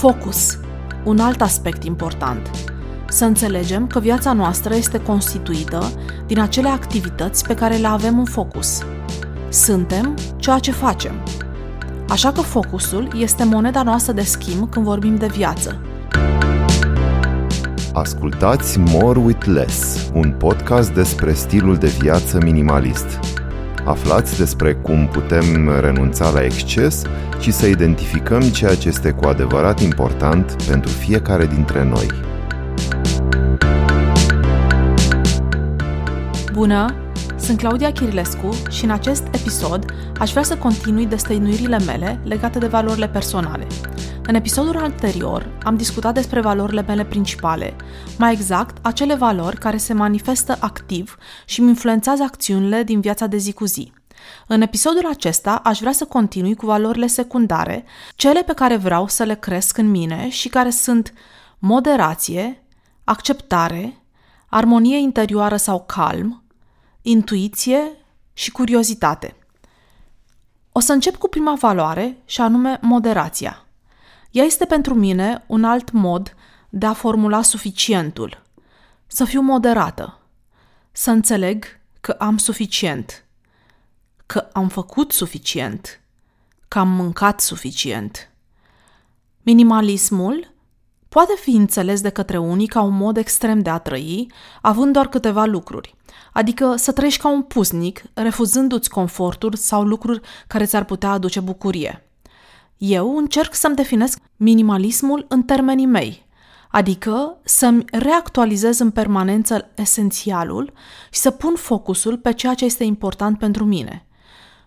Focus. Un alt aspect important. Să înțelegem că viața noastră este constituită din acele activități pe care le avem în focus. Suntem ceea ce facem. Așa că focusul este moneda noastră de schimb când vorbim de viață. Ascultați More with Less, un podcast despre stilul de viață minimalist. Aflați despre cum putem renunța la exces și să identificăm ceea ce este cu adevărat important pentru fiecare dintre noi. Bună! Sunt Claudia Chirilescu și în acest episod aș vrea să continui destăinuirile mele legate de valorile personale. În episodul anterior am discutat despre valorile mele principale, mai exact acele valori care se manifestă activ și îmi influențează acțiunile din viața de zi cu zi. În episodul acesta aș vrea să continui cu valorile secundare, cele pe care vreau să le cresc în mine și care sunt moderație, acceptare, armonie interioară sau calm, intuiție și curiozitate. O să încep cu prima valoare și anume moderația. Ea este pentru mine un alt mod de a formula suficientul. Să fiu moderată. Să înțeleg că am suficient. Că am făcut suficient. Că am mâncat suficient. Minimalismul poate fi înțeles de către unii ca un mod extrem de a trăi, având doar câteva lucruri. Adică să trăiești ca un pusnic, refuzându-ți conforturi sau lucruri care ți-ar putea aduce bucurie. Eu încerc să-mi definesc minimalismul în termenii mei, adică să-mi reactualizez în permanență esențialul și să pun focusul pe ceea ce este important pentru mine.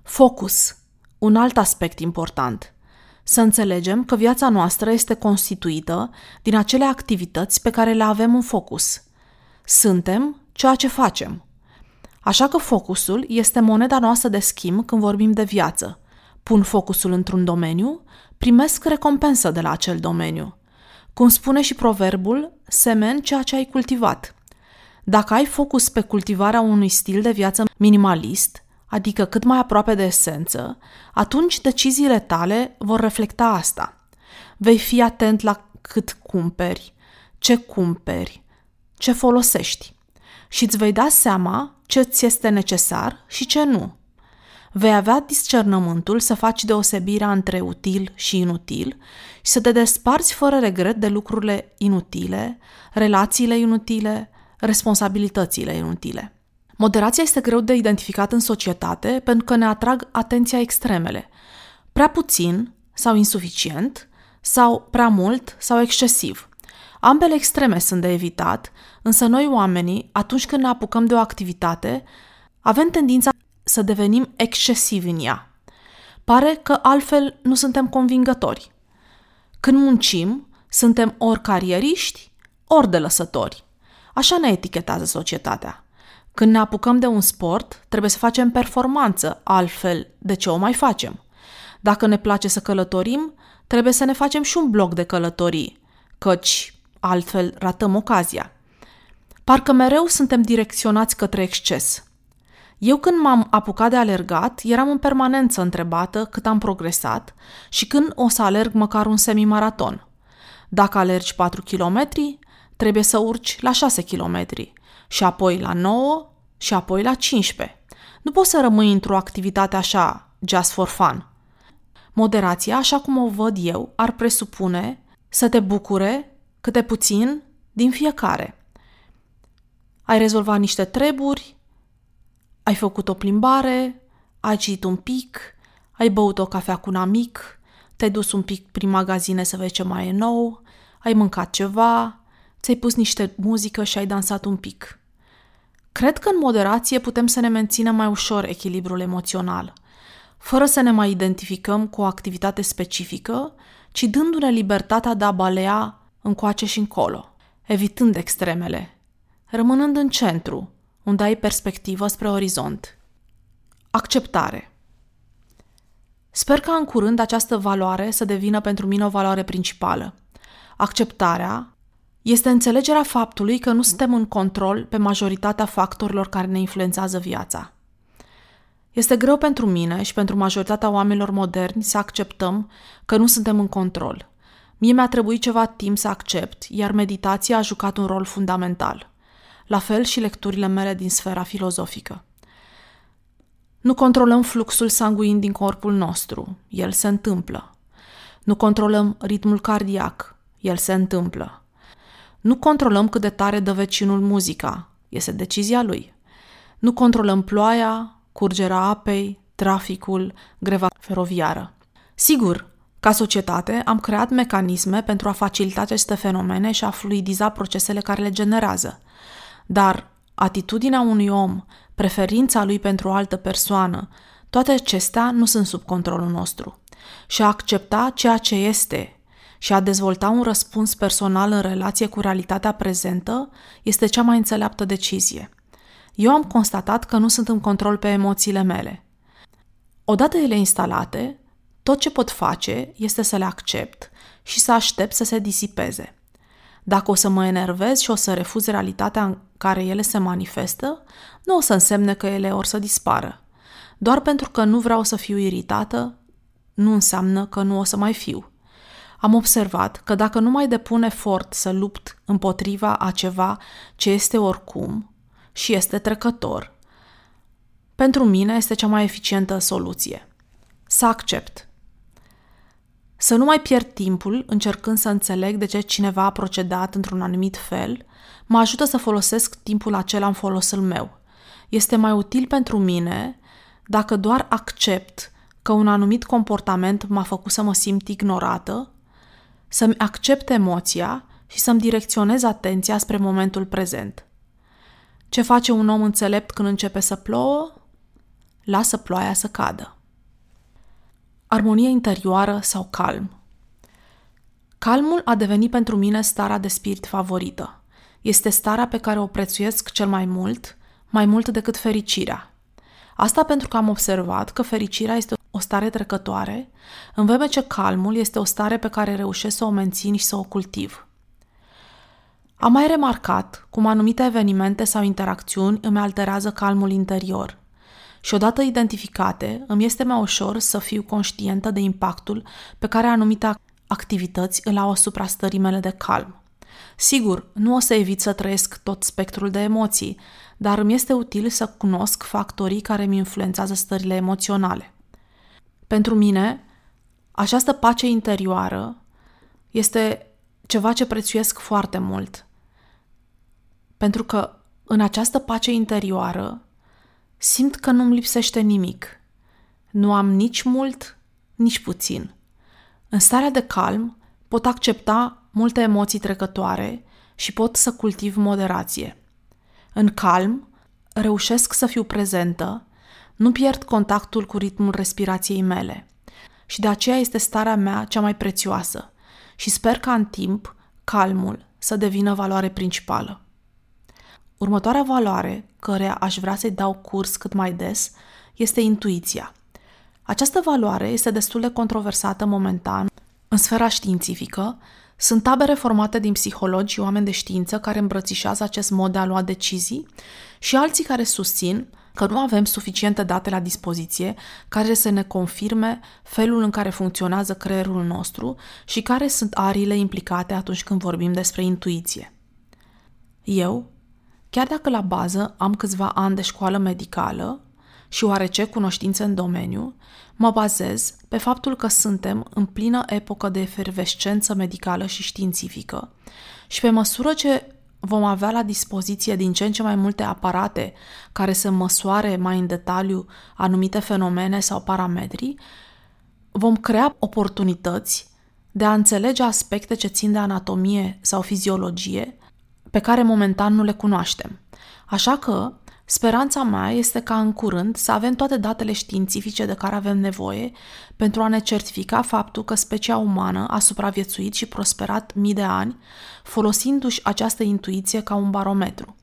Focus, un alt aspect important. Să înțelegem că viața noastră este constituită din acele activități pe care le avem în focus. Suntem ceea ce facem. Așa că focusul este moneda noastră de schimb când vorbim de viață. Pun focusul într-un domeniu, primesc recompensă de la acel domeniu. Cum spune și proverbul, semen ceea ce ai cultivat. Dacă ai focus pe cultivarea unui stil de viață minimalist, adică cât mai aproape de esență, atunci deciziile tale vor reflecta asta. Vei fi atent la cât cumperi, ce cumperi, ce folosești și îți vei da seama ce ți este necesar și ce nu. Vei avea discernământul să faci deosebirea între util și inutil și să te desparți fără regret de lucrurile inutile, relațiile inutile, responsabilitățile inutile. Moderația este greu de identificat în societate pentru că ne atrag atenția extremele. Prea puțin sau insuficient sau prea mult sau excesiv. Ambele extreme sunt de evitat, însă noi oamenii, atunci când ne apucăm de o activitate, avem tendința să devenim excesivi în ea. Pare că altfel nu suntem convingători. Când muncim, suntem ori carieriști, ori de lăsători. Așa ne etichetează societatea. Când ne apucăm de un sport, trebuie să facem performanță, altfel de ce o mai facem? Dacă ne place să călătorim, trebuie să ne facem și un bloc de călătorii, căci altfel ratăm ocazia. Parcă mereu suntem direcționați către exces. Eu când m-am apucat de alergat, eram în permanență întrebată cât am progresat și când o să alerg măcar un semimaraton. Dacă alergi 4 km, trebuie să urci la 6 km și apoi la 9 și apoi la 15. Nu poți să rămâi într-o activitate așa, just for fun. Moderația, așa cum o văd eu, ar presupune să te bucure câte puțin din fiecare. Ai rezolvat niște treburi, ai făcut o plimbare, ai citit un pic, ai băut o cafea cu un amic, te-ai dus un pic prin magazine să vezi ce mai e nou, ai mâncat ceva, ți-ai pus niște muzică și ai dansat un pic. Cred că în moderație putem să ne menținem mai ușor echilibrul emoțional, fără să ne mai identificăm cu o activitate specifică, ci dându-ne libertatea de a balea încoace și încolo, evitând extremele, rămânând în centru, unde ai perspectivă spre orizont. Acceptare. Sper ca în curând această valoare să devină pentru mine o valoare principală. Acceptarea este înțelegerea faptului că nu suntem în control pe majoritatea factorilor care ne influențează viața. Este greu pentru mine și pentru majoritatea oamenilor moderni să acceptăm că nu suntem în control. Mie mi-a trebuit ceva timp să accept, iar meditația a jucat un rol fundamental. La fel și lecturile mele din sfera filozofică. Nu controlăm fluxul sanguin din corpul nostru, el se întâmplă. Nu controlăm ritmul cardiac, el se întâmplă. Nu controlăm cât de tare dă vecinul muzica, este decizia lui. Nu controlăm ploaia, curgerea apei, traficul, greva feroviară. Sigur, ca societate am creat mecanisme pentru a facilita aceste fenomene și a fluidiza procesele care le generează. Dar atitudinea unui om, preferința lui pentru o altă persoană, toate acestea nu sunt sub controlul nostru. Și a accepta ceea ce este și a dezvolta un răspuns personal în relație cu realitatea prezentă este cea mai înțeleaptă decizie. Eu am constatat că nu sunt în control pe emoțiile mele. Odată ele instalate, tot ce pot face este să le accept și să aștept să se disipeze. Dacă o să mă enervez și o să refuz realitatea în care ele se manifestă, nu o să însemne că ele or să dispară. Doar pentru că nu vreau să fiu iritată, nu înseamnă că nu o să mai fiu. Am observat că dacă nu mai depun efort să lupt împotriva a ceva ce este oricum și este trecător, pentru mine este cea mai eficientă soluție. Să accept. Să nu mai pierd timpul încercând să înțeleg de ce cineva a procedat într-un anumit fel, mă ajută să folosesc timpul acela în folosul meu. Este mai util pentru mine dacă doar accept că un anumit comportament m-a făcut să mă simt ignorată, să-mi accept emoția și să-mi direcționez atenția spre momentul prezent. Ce face un om înțelept când începe să plouă? Lasă ploaia să cadă. Armonie interioară sau calm. Calmul a devenit pentru mine starea de spirit favorită. Este starea pe care o prețuiesc cel mai mult, mai mult decât fericirea. Asta pentru că am observat că fericirea este o stare trecătoare, în vreme ce calmul este o stare pe care reușesc să o mențin și să o cultiv. Am mai remarcat cum anumite evenimente sau interacțiuni îmi alterează calmul interior – și odată identificate, îmi este mai ușor să fiu conștientă de impactul pe care anumite activități îl au asupra stării mele de calm. Sigur, nu o să evit să trăiesc tot spectrul de emoții, dar îmi este util să cunosc factorii care mi influențează stările emoționale. Pentru mine, această pace interioară este ceva ce prețuiesc foarte mult. Pentru că în această pace interioară simt că nu-mi lipsește nimic. Nu am nici mult, nici puțin. În starea de calm pot accepta multe emoții trecătoare și pot să cultiv moderație. În calm reușesc să fiu prezentă, nu pierd contactul cu ritmul respirației mele și de aceea este starea mea cea mai prețioasă și sper ca în timp calmul să devină valoare principală. Următoarea valoare, care aș vrea să-i dau curs cât mai des, este intuiția. Această valoare este destul de controversată momentan în sfera științifică. Sunt tabere formate din psihologi și oameni de știință care îmbrățișează acest mod de a lua decizii și alții care susțin că nu avem suficiente date la dispoziție care să ne confirme felul în care funcționează creierul nostru și care sunt ariile implicate atunci când vorbim despre intuiție. Eu, Chiar dacă la bază am câțiva ani de școală medicală și oarece cunoștințe în domeniu, mă bazez pe faptul că suntem în plină epocă de efervescență medicală și științifică și pe măsură ce vom avea la dispoziție din ce în ce mai multe aparate care să măsoare mai în detaliu anumite fenomene sau parametri, vom crea oportunități de a înțelege aspecte ce țin de anatomie sau fiziologie pe care momentan nu le cunoaștem. Așa că, speranța mea este ca în curând să avem toate datele științifice de care avem nevoie pentru a ne certifica faptul că specia umană a supraviețuit și prosperat mii de ani, folosindu-și această intuiție ca un barometru.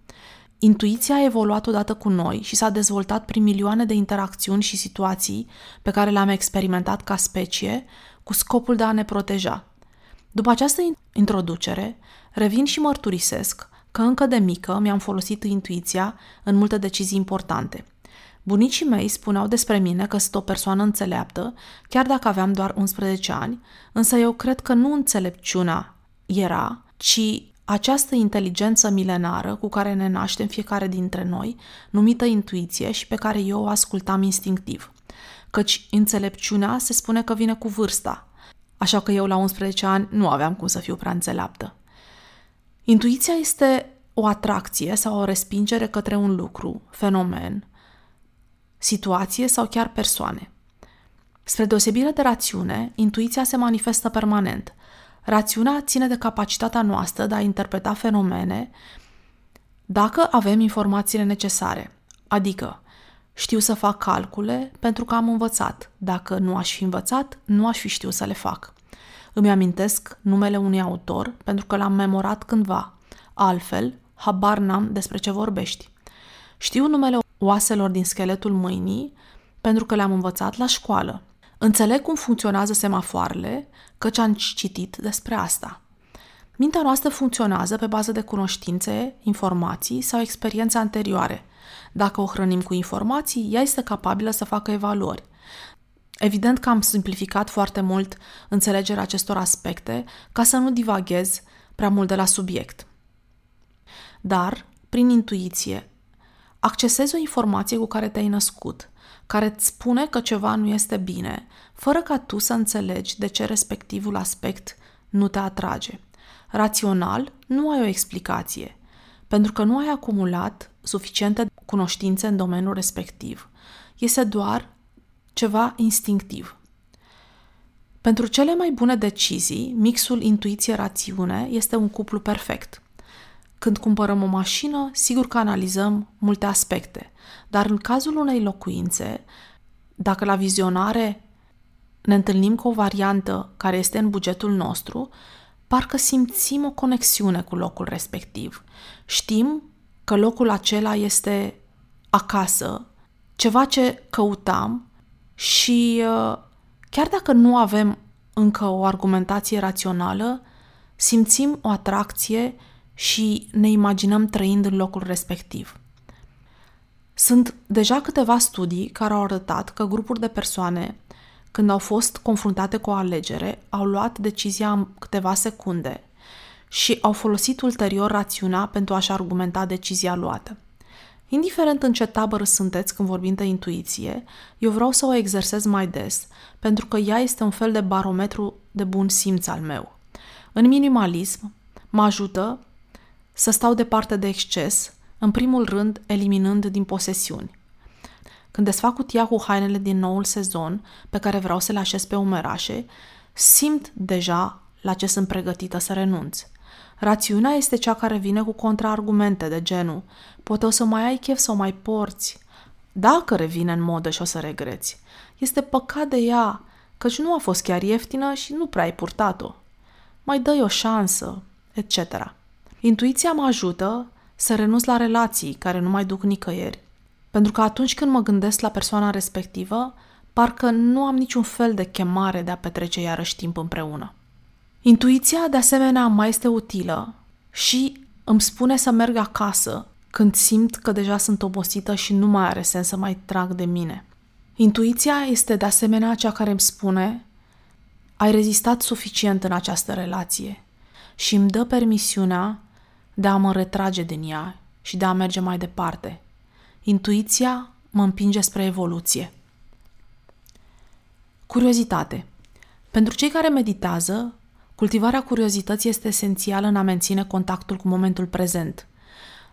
Intuiția a evoluat odată cu noi și s-a dezvoltat prin milioane de interacțiuni și situații pe care le-am experimentat ca specie, cu scopul de a ne proteja. După această introducere, revin și mărturisesc că încă de mică mi-am folosit intuiția în multe decizii importante. Bunicii mei spuneau despre mine că sunt o persoană înțeleaptă, chiar dacă aveam doar 11 ani, însă eu cred că nu înțelepciunea era, ci această inteligență milenară cu care ne naștem fiecare dintre noi, numită intuiție și pe care eu o ascultam instinctiv. Căci înțelepciunea se spune că vine cu vârsta, așa că eu la 11 ani nu aveam cum să fiu prea înțeleaptă. Intuiția este o atracție sau o respingere către un lucru, fenomen, situație sau chiar persoane. Spre deosebire de rațiune, intuiția se manifestă permanent. Rațiunea ține de capacitatea noastră de a interpreta fenomene dacă avem informațiile necesare, adică știu să fac calcule pentru că am învățat. Dacă nu aș fi învățat, nu aș fi știut să le fac. Îmi amintesc numele unui autor pentru că l-am memorat cândva. Altfel, habar n-am despre ce vorbești. Știu numele oaselor din scheletul mâinii pentru că le-am învățat la școală. Înțeleg cum funcționează semafoarele, căci am citit despre asta. Mintea noastră funcționează pe bază de cunoștințe, informații sau experiențe anterioare. Dacă o hrănim cu informații, ea este capabilă să facă evaluări. Evident că am simplificat foarte mult înțelegerea acestor aspecte ca să nu divaghez prea mult de la subiect. Dar, prin intuiție, accesezi o informație cu care te-ai născut, care îți spune că ceva nu este bine, fără ca tu să înțelegi de ce respectivul aspect nu te atrage. Rațional, nu ai o explicație, pentru că nu ai acumulat suficiente cunoștințe în domeniul respectiv. Este doar ceva instinctiv. Pentru cele mai bune decizii, mixul intuiție-rațiune este un cuplu perfect. Când cumpărăm o mașină, sigur că analizăm multe aspecte, dar în cazul unei locuințe, dacă la vizionare ne întâlnim cu o variantă care este în bugetul nostru, parcă simțim o conexiune cu locul respectiv. Știm că locul acela este acasă, ceva ce căutam și uh, chiar dacă nu avem încă o argumentație rațională, simțim o atracție și ne imaginăm trăind în locul respectiv. Sunt deja câteva studii care au arătat că grupuri de persoane, când au fost confruntate cu o alegere, au luat decizia în câteva secunde și au folosit ulterior rațiunea pentru a-și argumenta decizia luată. Indiferent în ce tabără sunteți când vorbim de intuiție, eu vreau să o exersez mai des, pentru că ea este un fel de barometru de bun simț al meu. În minimalism, mă ajută să stau departe de exces, în primul rând eliminând din posesiuni. Când desfac cutia cu hainele din noul sezon, pe care vreau să le așez pe umerașe, simt deja la ce sunt pregătită să renunț. Rațiunea este cea care vine cu contraargumente de genul poate o să mai ai chef să o mai porți, dacă revine în modă și o să regreți. Este păcat de ea, căci nu a fost chiar ieftină și nu prea ai purtat-o. Mai dă o șansă, etc. Intuiția mă ajută să renunț la relații care nu mai duc nicăieri. Pentru că atunci când mă gândesc la persoana respectivă, parcă nu am niciun fel de chemare de a petrece iarăși timp împreună. Intuiția, de asemenea, mai este utilă și îmi spune să merg acasă când simt că deja sunt obosită și nu mai are sens să mai trag de mine. Intuiția este de asemenea cea care îmi spune ai rezistat suficient în această relație și îmi dă permisiunea de a mă retrage din ea și de a merge mai departe. Intuiția mă împinge spre evoluție. Curiozitate. Pentru cei care meditează, cultivarea curiozității este esențială în a menține contactul cu momentul prezent.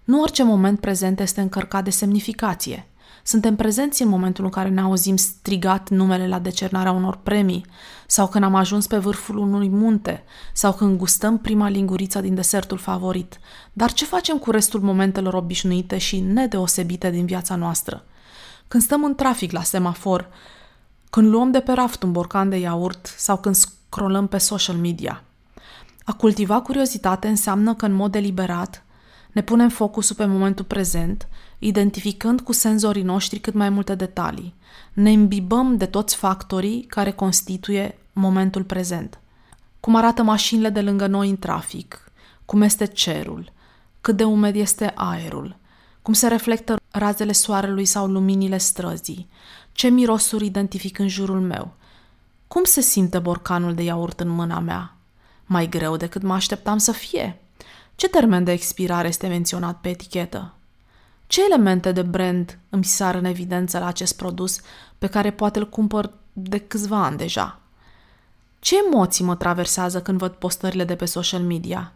Nu orice moment prezent este încărcat de semnificație. Suntem prezenți în momentul în care ne auzim strigat numele la decernarea unor premii, sau când am ajuns pe vârful unui munte, sau când gustăm prima linguriță din desertul favorit. Dar ce facem cu restul momentelor obișnuite și nedeosebite din viața noastră? Când stăm în trafic la semafor, când luăm de pe raft un borcan de iaurt sau când scrollăm pe social media. A cultiva curiozitate înseamnă că în mod deliberat ne punem focusul pe momentul prezent, identificând cu senzorii noștri cât mai multe detalii. Ne îmbibăm de toți factorii care constituie momentul prezent. Cum arată mașinile de lângă noi în trafic, cum este cerul, cât de umed este aerul, cum se reflectă razele soarelui sau luminile străzii, ce mirosuri identific în jurul meu, cum se simte borcanul de iaurt în mâna mea, mai greu decât mă așteptam să fie, ce termen de expirare este menționat pe etichetă, ce elemente de brand îmi sar în evidență la acest produs pe care poate îl cumpăr de câțiva ani deja? Ce emoții mă traversează când văd postările de pe social media?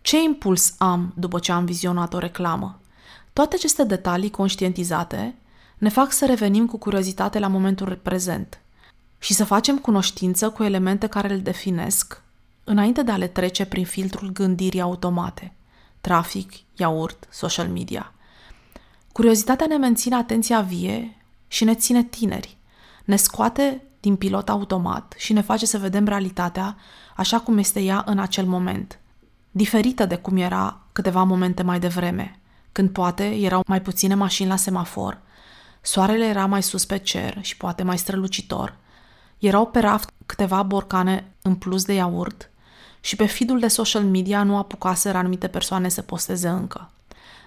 Ce impuls am după ce am vizionat o reclamă? Toate aceste detalii conștientizate ne fac să revenim cu curiozitate la momentul prezent și să facem cunoștință cu elemente care îl definesc înainte de a le trece prin filtrul gândirii automate, trafic, iaurt, social media. Curiozitatea ne menține atenția vie și ne ține tineri, ne scoate din pilot automat și ne face să vedem realitatea așa cum este ea în acel moment, diferită de cum era câteva momente mai devreme, când poate erau mai puține mașini la semafor, soarele era mai sus pe cer și poate mai strălucitor, erau pe raft câteva borcane în plus de iaurt și pe feed de social media nu apucaseră anumite persoane să posteze încă.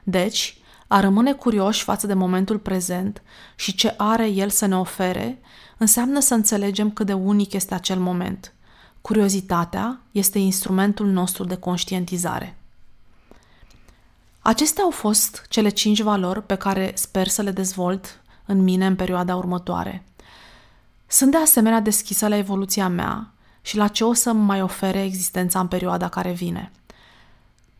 Deci, a rămâne curioși față de momentul prezent și ce are el să ne ofere, înseamnă să înțelegem cât de unic este acel moment. Curiozitatea este instrumentul nostru de conștientizare. Acestea au fost cele cinci valori pe care sper să le dezvolt în mine în perioada următoare. Sunt de asemenea deschisă la evoluția mea și la ce o să mai ofere existența în perioada care vine.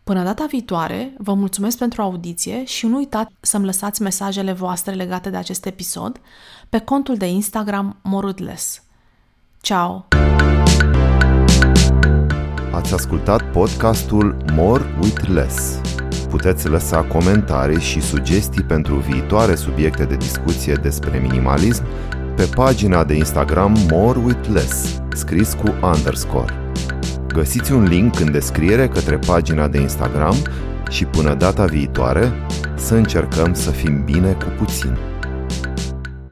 Până data viitoare, vă mulțumesc pentru audiție și nu uitați să-mi lăsați mesajele voastre legate de acest episod pe contul de Instagram Morudless. Ciao! Ați ascultat podcastul More with Less. Puteți lăsa comentarii și sugestii pentru viitoare subiecte de discuție despre minimalism pe pagina de Instagram More with Less, scris cu underscore. Găsiți un link în descriere către pagina de Instagram și până data viitoare să încercăm să fim bine cu puțin.